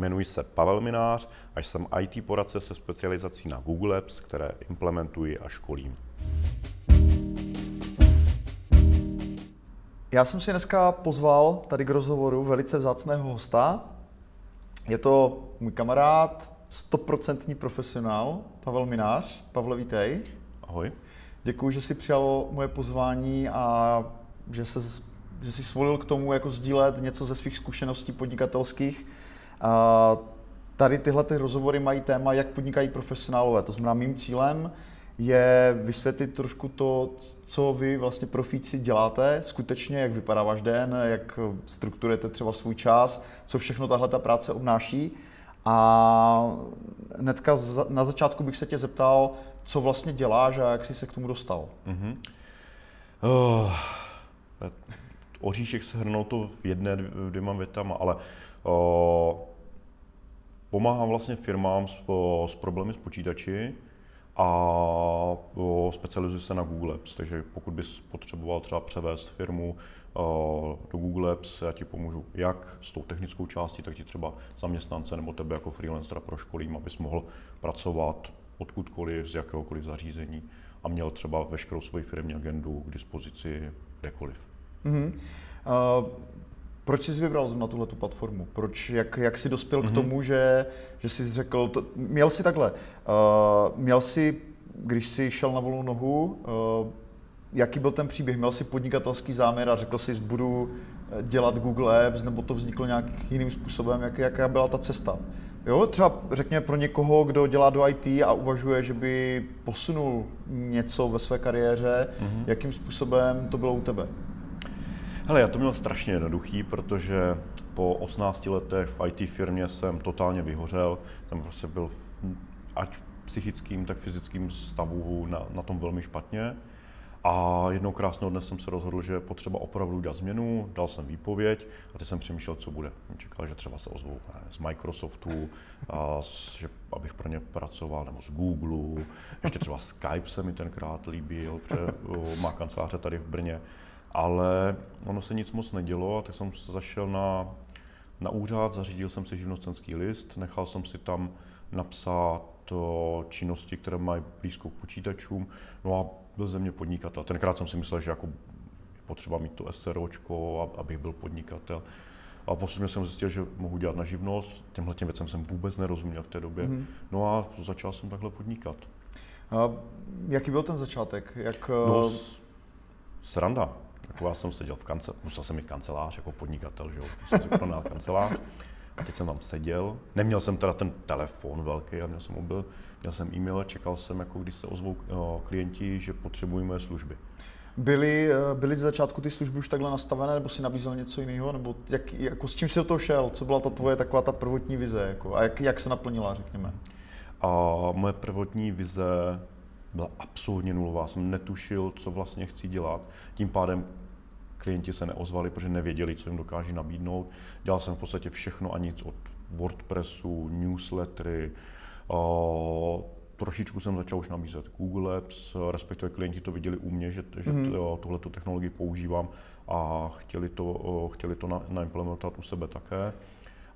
Jmenuji se Pavel Minář a jsem IT poradce se specializací na Google Apps, které implementuji a školím. Já jsem si dneska pozval tady k rozhovoru velice vzácného hosta. Je to můj kamarád, stoprocentní profesionál, Pavel Minář. Pavle, vítej. Ahoj. Děkuji, že jsi přijal moje pozvání a že, se, že jsi svolil k tomu jako sdílet něco ze svých zkušeností podnikatelských. A tady tyhle ty rozhovory mají téma, jak podnikají profesionálové. To znamená, mým cílem je vysvětlit trošku to, co vy vlastně profíci děláte skutečně, jak vypadá váš den, jak strukturujete třeba svůj čas, co všechno tahle ta práce obnáší. A hnedka na začátku bych se tě zeptal, co vlastně děláš a jak jsi se k tomu dostal. Mm-hmm. Oh, oříšek hrnou to v jedné, dvěma větama, ale oh, pomáhám vlastně firmám s, s problémy s počítači, a specializuji se na Google Apps, takže pokud bys potřeboval třeba převést firmu do Google Apps, já ti pomůžu jak s tou technickou částí, tak ti třeba zaměstnance nebo tebe jako freelancera proškolím, abys mohl pracovat odkudkoliv, z jakéhokoliv zařízení a měl třeba veškerou svoji firmní agendu k dispozici kdekoliv. Mm-hmm. Uh, proč jsi vybral na tuhle tu platformu? Proč, jak, jak jsi dospěl mm-hmm. k mhm. tomu, že, že jsi řekl, to, měl jsi takhle, uh, měl jsi, když jsi šel na volnou nohu, uh, jaký byl ten příběh? Měl jsi podnikatelský záměr a řekl jsi, budu dělat Google Apps, nebo to vzniklo nějakým jiným způsobem? Jak, jaká byla ta cesta? Jo, třeba řekněme pro někoho, kdo dělá do IT a uvažuje, že by posunul něco ve své kariéře, mm-hmm. jakým způsobem to bylo u tebe? Hele, já to měl strašně jednoduchý, protože po 18 letech v IT firmě jsem totálně vyhořel. Jsem prostě byl ať v psychickým, tak fyzickým stavu na, na tom velmi špatně. A jednou krásného dne jsem se rozhodl, že potřeba opravdu udělat změnu, dal jsem výpověď a teď jsem přemýšlel, co bude. Čekal, že třeba se ozvou z Microsoftu, a že, abych pro ně pracoval, nebo z Google, ještě třeba Skype se mi tenkrát líbil, protože má kanceláře tady v Brně ale ono se nic moc nedělo a tak jsem zašel na, na úřad, zařídil jsem si živnostenský list, nechal jsem si tam napsat to činnosti, které mají blízko k počítačům, no a byl ze mě podnikatel. Tenkrát jsem si myslel, že jako je potřeba mít to SROčko, abych byl podnikatel. A postupně jsem zjistil, že mohu dělat na živnost. Těmhle těm věcem jsem vůbec nerozuměl v té době. Mm-hmm. No a začal jsem takhle podnikat. A jaký byl ten začátek? Jak... No, sranda. Jako já jsem seděl v kanceláři, musel jsem mít kancelář jako podnikatel, že jo, jsem si kancelář. A teď jsem tam seděl, neměl jsem teda ten telefon velký, a měl jsem mobil, měl jsem e-mail, čekal jsem, jako když se ozvou eh, klienti, že potřebují moje služby. Byly, eh, byly z začátku ty služby už takhle nastavené, nebo si nabízel něco jiného, nebo jak, jako s čím jsi do toho šel? Co byla ta tvoje taková ta prvotní vize, jako, a jak, jak se naplnila, řekněme? A moje prvotní vize byla absolutně nulová. Jsem netušil, co vlastně chci dělat. Tím pádem klienti se neozvali, protože nevěděli, co jim dokáží nabídnout. Dělal jsem v podstatě všechno a nic od WordPressu, newslettery, uh, trošičku jsem začal už nabízet Google Apps, respektive klienti to viděli u mě, že, že mm-hmm. tuhle technologii používám a chtěli to, chtěli to na, naimplementovat u sebe také,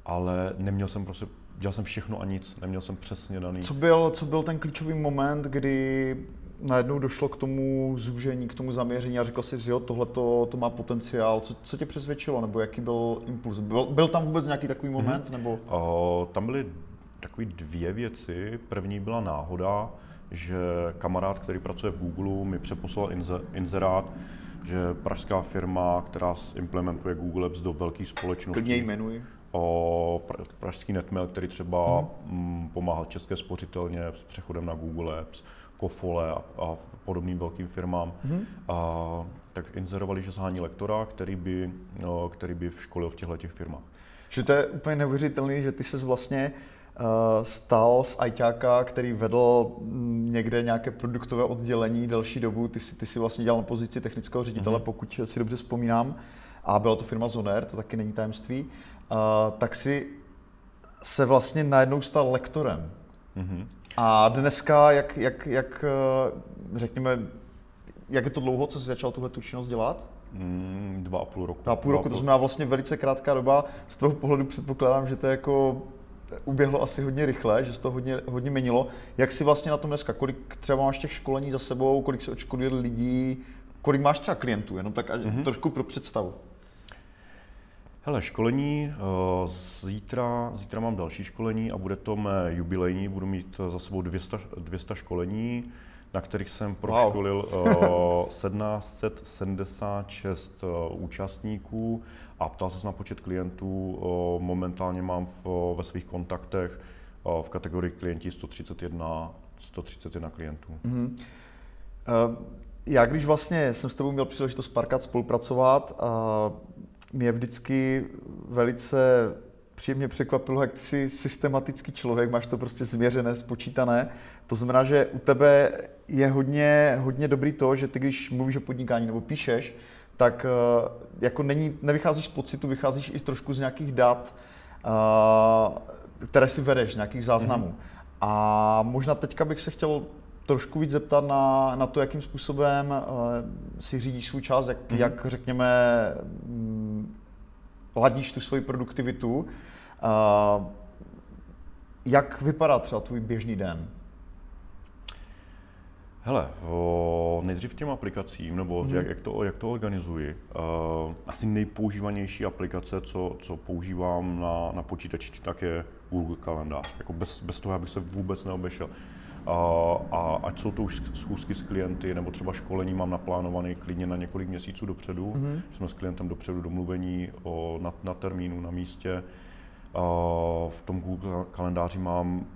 ale neměl jsem prostě, dělal jsem všechno a nic, neměl jsem přesně daný. Co byl, co byl ten klíčový moment, kdy najednou došlo k tomu zúžení, k tomu zaměření a řekl jsi, jo, tohle to, to má potenciál. Co, co tě přesvědčilo, nebo jaký byl impuls? Byl, byl tam vůbec nějaký takový mhm. moment? Mm-hmm. Nebo? O, tam byly takové dvě věci. První byla náhoda, že kamarád, který pracuje v Google, mi přeposlal inzerát, že pražská firma, která implementuje Google Apps do velkých společností. Klidně jmenuji. O pražský netmail, který třeba hmm. pomáhal České spořitelně s přechodem na Google Apps Kofole a, a podobným velkým firmám, mm-hmm. a, tak inzerovali, že zhání lektora, který by, no, který by školil v těchto těch firmách. Že to je úplně neuvěřitelné, že ty se vlastně uh, stal z ajťáka, který vedl mm, někde nějaké produktové oddělení delší dobu. Ty si, ty si vlastně dělal na pozici technického ředitele, mm-hmm. pokud si dobře vzpomínám, a byla to firma Zoner, to taky není tajemství, uh, tak si se vlastně najednou stal lektorem. Mm-hmm. A dneska, jak, jak, jak eh, řekněme, jak je to dlouho, co jsi začal tuhle tu činnost dělat? Mm, dva a půl roku. Dva a půl roku, to znamená vlastně velice krátká doba. Z toho pohledu předpokládám, že to je jako uběhlo asi hodně rychle, že se to hodně, hodně měnilo. Jak si vlastně na tom dneska? Kolik třeba máš těch školení za sebou, kolik se odškoduje lidí, kolik máš třeba klientů, jenom tak mm-hmm. trošku pro představu. Hele, školení, eh, zítra, zítra mám další školení a bude to mé jubilejní, budu mít za sebou 200, 200 školení, na kterých jsem proškolil wow. 1776 eh, eh, účastníků a ptal se na počet klientů. Momentálně mám v, ve svých kontaktech v kategorii klienti 131, 131 klientů. Mm-hmm. Já když vlastně jsem s tebou měl příležitost párkrát spolupracovat, mě vždycky velice příjemně překvapilo, jak ty jsi systematický člověk, máš to prostě změřené, spočítané. To znamená, že u tebe je hodně, hodně dobrý to, že ty když mluvíš o podnikání nebo píšeš, tak eh, jako není, nevycházíš z pocitu, vycházíš i trošku z nějakých dat, eh, které si vedeš, nějakých záznamů. Mm-hmm. A možná teďka bych se chtěl trošku víc zeptat na, na to, jakým způsobem uh, si řídíš svůj čas, jak, mm-hmm. jak řekněme, um, ladíš tu svoji produktivitu. Uh, jak vypadá třeba tvůj běžný den? Hele, o, nejdřív těm aplikacím, nebo mm-hmm. jak, jak, to, jak to organizuji. Uh, asi nejpoužívanější aplikace, co, co používám na, na počítači, tak je Google kalendář. Jako bez, bez toho, abych se vůbec neobešel. A, a ať jsou to už schůzky s klienty, nebo třeba školení mám naplánované klidně na několik měsíců dopředu, mm-hmm. jsme s klientem dopředu domluvení o, na, na termínu, na místě. A v tom Google kalendáři mám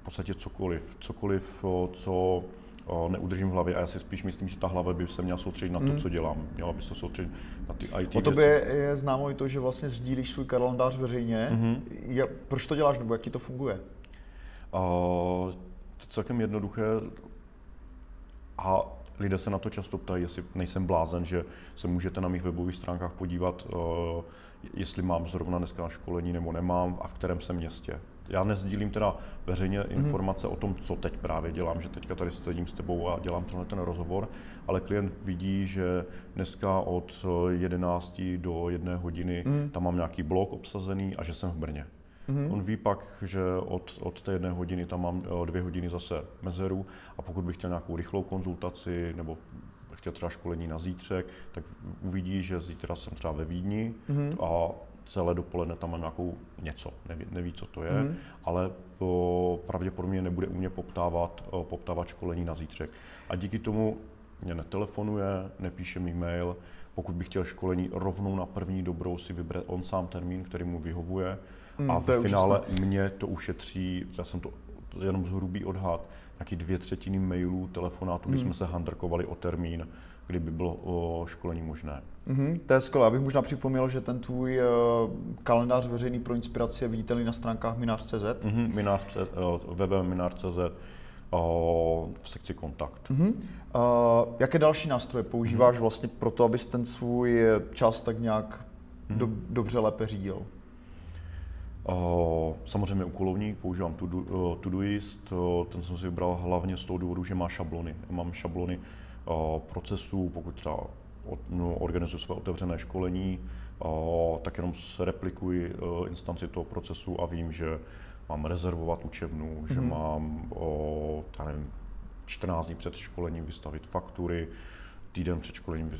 v podstatě cokoliv, cokoliv, co neudržím v hlavě a já si spíš myslím, že ta hlava by se měla soustředit na to, mm. co dělám. Měla by se soustředit na ty IT O tobě je známo i to, že vlastně sdílíš svůj kalendář veřejně. Mm-hmm. Je, proč to děláš, nebo jak ti to funguje? Uh, celkem jednoduché a lidé se na to často ptají, jestli nejsem blázen, že se můžete na mých webových stránkách podívat, uh, jestli mám zrovna dneska školení nebo nemám a v kterém jsem městě. Já nezdílím teda veřejně mhm. informace mm-hmm. o tom, co teď právě dělám, že teďka tady sedím s tebou a dělám tenhle ten rozhovor, ale klient vidí, že dneska od 11 do 1 hodiny mm. tam mám nějaký blok obsazený a že jsem v Brně. Mm-hmm. On ví pak, že od, od té jedné hodiny tam mám eh, dvě hodiny zase mezeru a pokud bych chtěl nějakou rychlou konzultaci nebo chtěl třeba školení na zítřek, tak uvidí, že zítra jsem třeba ve Vídni mm-hmm. a celé dopoledne tam mám nějakou něco, neví, neví co to je, mm-hmm. ale o, pravděpodobně nebude u mě poptávat, o, poptávat školení na zítřek. A díky tomu mě netelefonuje, nepíše mi mail, pokud bych chtěl školení rovnou na první dobrou si vybrat on sám termín, který mu vyhovuje, Hmm, a v finále úžasné. mě to ušetří, já jsem to jenom z hrubý odhad, nějaký dvě třetiny mailů, telefonátů, kdy hmm. jsme se handrkovali o termín, kdyby bylo o školení možné. Mm-hmm, to je skvělé. Abych možná připomněl, že ten tvůj uh, kalendář veřejný pro inspiraci je viditelný na stránkách minář.cz. Mm-hmm, minář, uh, www.minář.cz uh, v sekci kontakt. Mm-hmm. Uh, jaké další nástroje používáš mm-hmm. vlastně pro to, abys ten svůj čas tak nějak mm-hmm. do, dobře lépe řídil? Samozřejmě úkolovník, používám Todoist, ten jsem si vybral hlavně z toho důvodu, že má šablony. Mám šablony procesů, pokud třeba no, organizuji své otevřené školení, tak jenom se replikuji instanci toho procesu a vím, že mám rezervovat učebnu, mm-hmm. že mhm. mám já nevím, 14 dní před školením vystavit faktury, týden před školením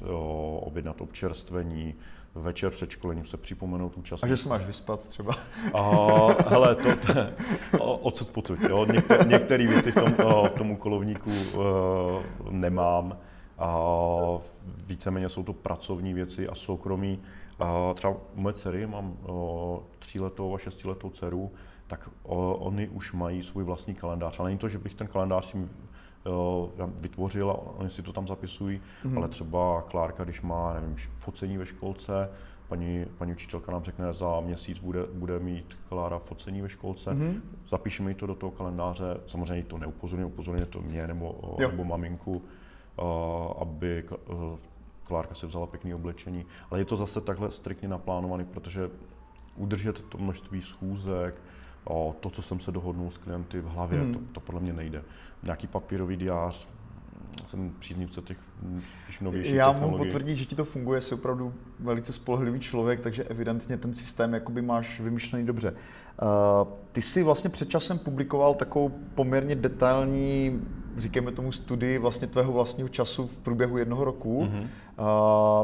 objednat občerstvení, večer před školením se připomenout účastníkům. A že se máš vyspat třeba? A, hele, to, to odsud potud, jo. Některé, některé věci v tom, v tom úkolovníku uh, nemám. A víceméně jsou to pracovní věci a soukromí. A třeba u mé dcery, mám tříletou a šestiletou dceru, tak oni už mají svůj vlastní kalendář. Ale není to, že bych ten kalendář jim vytvořil a oni si to tam zapisují, mm-hmm. ale třeba Klárka, když má, nevím, focení ve školce, paní, paní učitelka nám řekne, za měsíc bude, bude mít Klára focení ve školce, mm-hmm. zapíšeme jí to do toho kalendáře, samozřejmě to neupozorňuje, upozorňuje to mě nebo, nebo maminku, aby uh, Klárka si vzala pěkné oblečení, ale je to zase takhle striktně naplánovaný, protože udržet to množství schůzek, o to, co jsem se dohodnul s klienty v hlavě, hmm. to, to podle mě nejde. Nějaký papírový diář, jsem příznivce těch novějších Já mohu potvrdit, že ti to funguje, jsi opravdu velice spolehlivý člověk, takže evidentně ten systém jakoby máš vymyšlený dobře. Uh, ty jsi vlastně před časem publikoval takovou poměrně detailní, říkáme tomu studii vlastně tvého vlastního času v průběhu jednoho roku. Mm-hmm.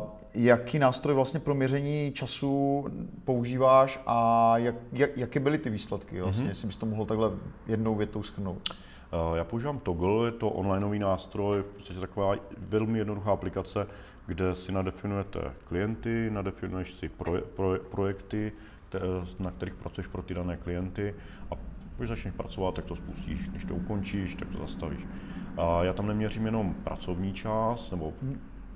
Uh, jaký nástroj vlastně pro měření času používáš a jak, jak, jaké byly ty výsledky? Vlastně, mm-hmm. Jestli bys to mohl takhle jednou větou schrnout. Eh, já používám Toggle, je to onlineový nástroj, v podstatě taková velmi jednoduchá aplikace, kde si nadefinujete klienty, nadefinuješ si proje, proje, projekty, na kterých pracuješ pro ty dané klienty a když začneš pracovat, tak to spustíš, když to ukončíš, tak to zastavíš. A já tam neměřím jenom pracovní čas nebo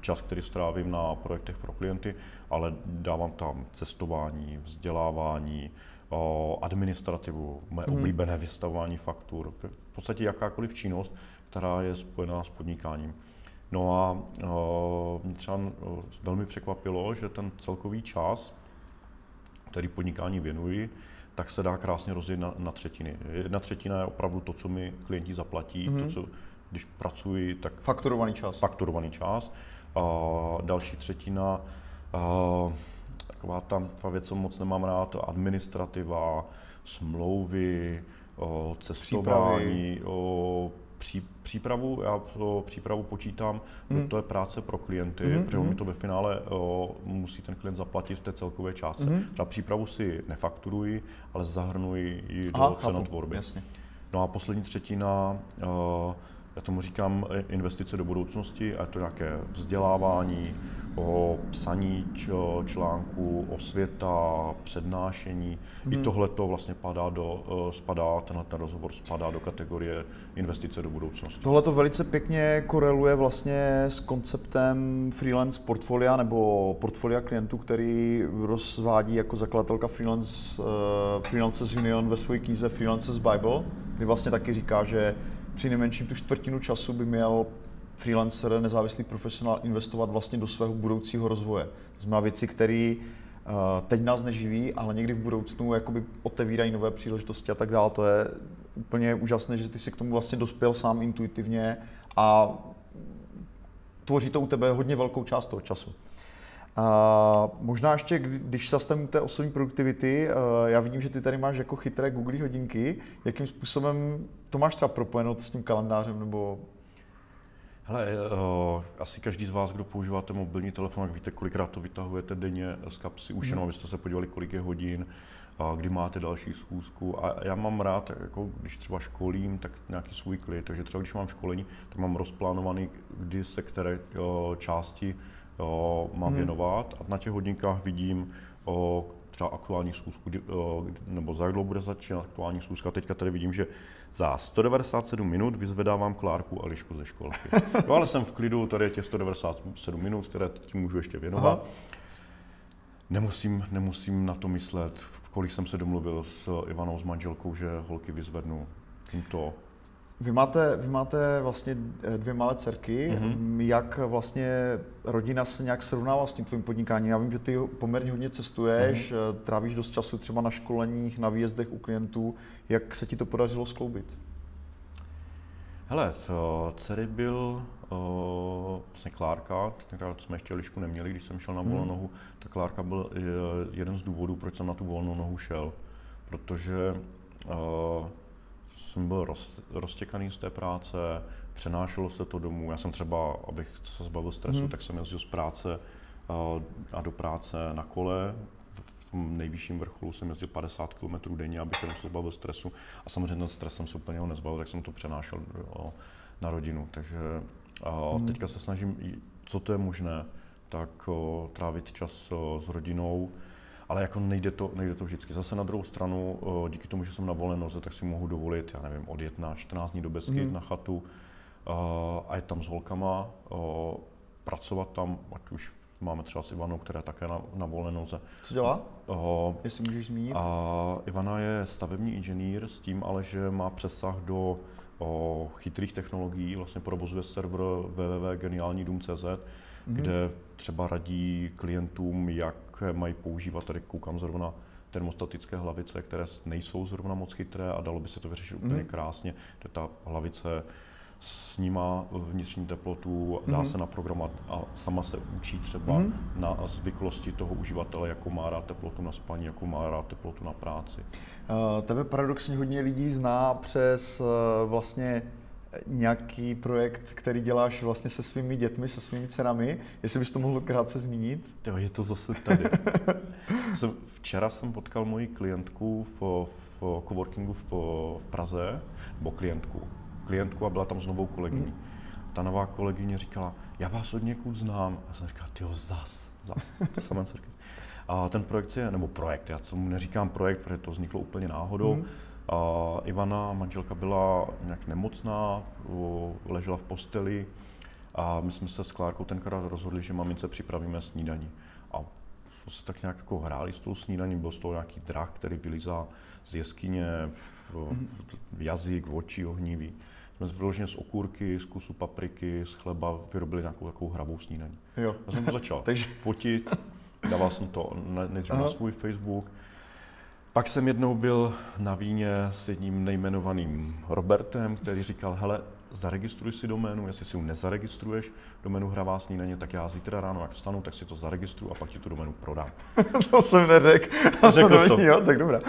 čas, který strávím na projektech pro klienty, ale dávám tam cestování, vzdělávání, administrativu, moje hmm. oblíbené vystavování faktur, v podstatě jakákoliv činnost, která je spojená s podnikáním. No a mě třeba velmi překvapilo, že ten celkový čas, který podnikání věnuji, tak se dá krásně rozdělit na, na třetiny. Jedna třetina je opravdu to, co mi klienti zaplatí, mm-hmm. to, co když pracuji, tak... Fakturovaný čas. Fakturovaný čas. A další třetina, a, taková tam ta věc, co moc nemám rád, administrativa, smlouvy, o cestování, o pří, přípravu, já o přípravu počítám, mm. to je práce pro klienty, mm. protože mi to ve finále o, musí ten klient zaplatit v té celkové částce. Mm. Třeba přípravu si nefakturuji, ale zahrnuji ji do cenotvorby. Jasně. No a poslední třetina, o, já tomu říkám investice do budoucnosti, a je to nějaké vzdělávání, o psaní článků, osvěta, přednášení. Hmm. I tohle to vlastně padá do, eh, spadá, tenhle ten rozhovor spadá do kategorie investice do budoucnosti. Tohle to velice pěkně koreluje vlastně s konceptem freelance portfolia nebo portfolia klientů, který rozvádí jako zakladatelka freelance, uh, Freelancers Union ve své knize Freelancers Bible, kdy vlastně taky říká, že při nejmenším tu čtvrtinu času by měl freelancer, nezávislý profesionál investovat vlastně do svého budoucího rozvoje. To znamená věci, které uh, teď nás neživí, ale někdy v budoucnu jakoby otevírají nové příležitosti a tak dále. To je úplně úžasné, že ty si k tomu vlastně dospěl sám intuitivně a tvoří to u tebe hodně velkou část toho času. A možná ještě, když se u té osobní produktivity, já vidím, že ty tady máš jako chytré Google hodinky. Jakým způsobem to máš třeba propojeno s tím kalendářem nebo Hele, uh, asi každý z vás, kdo používáte mobilní telefon, jak víte, kolikrát to vytahujete denně z kapsy, už jenom, mhm. abyste se podívali, kolik je hodin, kdy máte další schůzku. A já mám rád, jako když třeba školím, tak nějaký svůj klid. Takže třeba když mám školení, tak mám rozplánovaný, kdy se které uh, části uh, mám hmm. věnovat. A na těch hodinkách vidím, uh, třeba aktuální schůzku, nebo za jak dlouho bude začínat aktuální schůzka. Teďka tady vidím, že za 197 minut vyzvedávám Klárku a Lišku ze školky. No ale jsem v klidu, tady je těch 197 minut, které tím můžu ještě věnovat. Nemusím, nemusím na to myslet, kolik jsem se domluvil s Ivanou, s manželkou, že holky vyzvednu tímto vy máte, vy máte vlastně eh, dvě malé dcerky. Mm-hmm. Jak vlastně rodina se nějak srovnává s tím tvým podnikáním? Já vím, že ty poměrně hodně cestuješ, mm-hmm. trávíš dost času třeba na školeních, na výjezdech u klientů. Jak se ti to podařilo skloubit? Hele, to, dcery byl uh, vlastně Klárka, tenkrát jsme ještě lišku neměli, když jsem šel na volnou mhm. nohu, tak Klárka byl jeden z důvodů, proč jsem na tu volnou nohu šel. Protože uh, jsem byl roz, roztěkaný z té práce, přenášelo se to domů. Já jsem třeba, abych se zbavil stresu, hmm. tak jsem jezdil z práce a do práce na kole. V tom nejvyšším vrcholu jsem jezdil 50 km denně, abych jenom se zbavil stresu. A samozřejmě ten stres jsem se úplně nezbavil, tak jsem to přenášel na rodinu. Takže hmm. teďka se snažím, co to je možné, tak trávit čas s rodinou ale jako nejde to, nejde to vždycky. Zase na druhou stranu, díky tomu, že jsem na volenoze, tak si mohu dovolit, já nevím, odjet na 14 dní do Besky mm. na chatu a je tam s holkama, pracovat tam, ať už máme třeba s Ivanou, která je také na, na volné noze. Co dělá? Uh, Jestli můžeš zmínit. A Ivana je stavební inženýr s tím, ale že má přesah do o, chytrých technologií, vlastně provozuje server www.geniálnidum.cz, mm-hmm. kde třeba radí klientům, jak mají používat. Tady koukám zrovna termostatické hlavice, které nejsou zrovna moc chytré a dalo by se to vyřešit úplně mm. krásně. To ta hlavice snímá vnitřní teplotu, dá mm-hmm. se naprogramovat a sama se učí třeba mm-hmm. na zvyklosti toho uživatele, jako má rád teplotu na spaní, jako má rád teplotu na práci. Uh, tebe paradoxně hodně lidí zná přes vlastně nějaký projekt, který děláš vlastně se svými dětmi, se svými dcerami. Jestli bys to mohl krátce zmínit? Jo, je to zase tady. jsem, včera jsem potkal moji klientku v, v coworkingu v, v Praze, nebo klientku, klientku a byla tam s novou kolegyní. Hmm. Ta nová kolegyně říkala, já vás od někud znám. A jsem říkal, ty zas, zas. To samé, a ten projekt je, nebo projekt, já tomu neříkám projekt, protože to vzniklo úplně náhodou. Hmm. A Ivana, manželka, byla nějak nemocná, ležela v posteli a my jsme se s Klárkou tenkrát rozhodli, že mamince připravíme snídaní. A jsme se tak nějak jako hráli s tou snídaní, byl z toho nějaký drak, který vylizá z jeskyně, mhm. jazyk, oči ohnivý. Jsme vyloženě z okurky, z kusu papriky, z chleba vyrobili nějakou takovou hravou snídaní. Jo. Já jsem to začal Takže... fotit, dával jsem to nejdřív na svůj Facebook, pak jsem jednou byl na víně s jedním nejmenovaným Robertem, který říkal, hele, zaregistruj si doménu, jestli si ji nezaregistruješ, doménu Hravá snídaně, tak já zítra ráno, jak vstanu, tak si to zaregistruju a pak ti tu doménu prodám. to jsem neřekl. Řekl to. Jo, tak dobrá.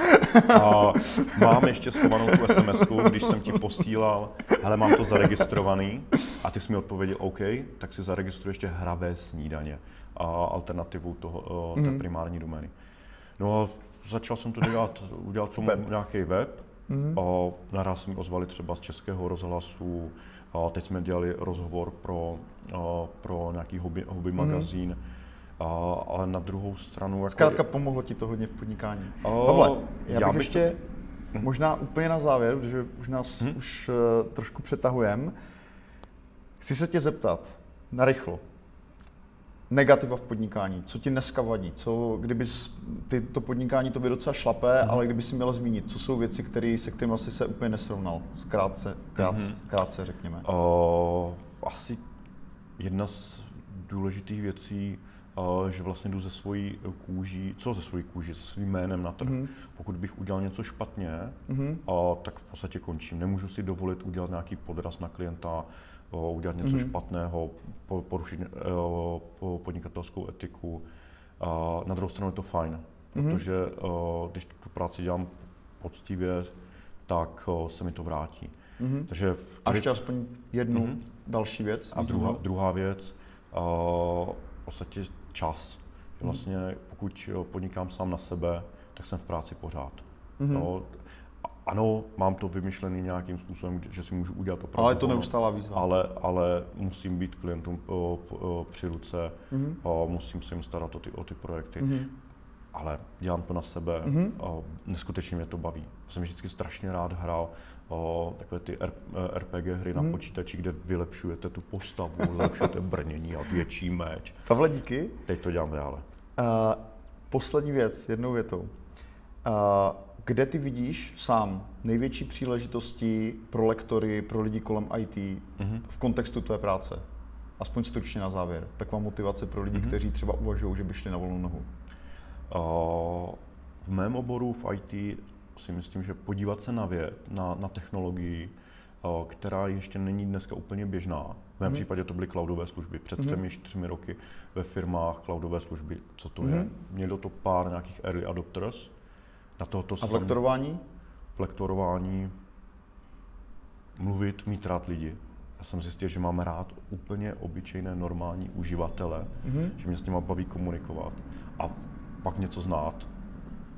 a mám ještě schovanou tu sms když jsem ti posílal, hele, mám to zaregistrovaný a ty jsi mi odpověděl OK, tak si zaregistruj ještě Hravé snídaně a alternativu toho, té mm-hmm. primární domény. No a začal jsem to dělat, udělal jsem nějaký web mm-hmm. a naraz mi ozvali třeba z Českého rozhlasu, a teď jsme dělali rozhovor pro, a, pro nějaký hobby, hobby mm-hmm. magazín. A, ale na druhou stranu... Jako... Zkrátka pomohlo ti to hodně v podnikání. A, Pavle, já, já bych ještě to... možná úplně na závěr, protože už nás hmm? už uh, trošku přetahujeme. Chci se tě zeptat, narychlo, negativa v podnikání? Co ti dneska vadí? Co, kdyby ty, to podnikání to by docela šlapé, mm-hmm. ale kdyby si měl zmínit, co jsou věci, které se kterým asi se úplně nesrovnal? Krátce, krátce, mm-hmm. krátce řekněme. Uh, asi jedna z důležitých věcí, že vlastně jdu ze svojí kůží, co ze svojí kůží, se svým jménem na trh. Mm-hmm. Pokud bych udělal něco špatně, mm-hmm. uh, tak v podstatě končím. Nemůžu si dovolit udělat nějaký podraz na klienta, udělat něco mm-hmm. špatného, porušit podnikatelskou etiku. Na druhou stranu je to fajn, mm-hmm. protože když tu práci dělám poctivě, tak se mi to vrátí. Mm-hmm. Takže v... A ještě aspoň jednu mm-hmm. další věc. A druhá, druhá věc, v podstatě čas. Mm-hmm. Vlastně pokud podnikám sám na sebe, tak jsem v práci pořád. Mm-hmm. No, ano, mám to vymyšlený nějakým způsobem, že si můžu udělat opravdu. Ale je to neustálá výzva. Ale, ale musím být klientům o, o, při ruce, mm-hmm. o, musím se jim starat o ty, o ty projekty. Mm-hmm. Ale dělám to na sebe, mm-hmm. o, neskutečně mě to baví. Jsem vždycky strašně rád hrál o, takové ty R, RPG hry mm-hmm. na mhm. počítači, kde vylepšujete tu postavu, vylepšujete brnění a větší meč. Pavle, díky. Teď to dělám dále. Uh, poslední věc, jednou větou. Uh, kde ty vidíš sám největší příležitosti pro lektory, pro lidi kolem IT mm-hmm. v kontextu tvé práce? Aspoň stručně na závěr. Taková motivace pro lidi, mm-hmm. kteří třeba uvažují, že by šli na volnou nohu. Uh, v mém oboru v IT si myslím, že podívat se na věd, na, na technologii, uh, která ještě není dneska úplně běžná. V mém mm-hmm. případě to byly cloudové služby. Před mm-hmm. třemi, čtyřmi roky ve firmách cloudové služby, co to mm-hmm. je. Mělo to pár nějakých early adopters, na tohoto A v lektorování? V lektorování mluvit, mít rád lidi. Já jsem zjistil, že mám rád úplně obyčejné, normální uživatele, mm-hmm. že mě s nimi baví komunikovat a pak něco znát,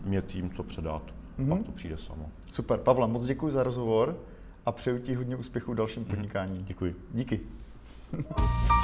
mě tím, co předat, mm-hmm. pak to přijde samo. Super, Pavle, moc děkuji za rozhovor a přeju ti hodně úspěchů v dalším mhm. podnikání. Děkuji. Díky.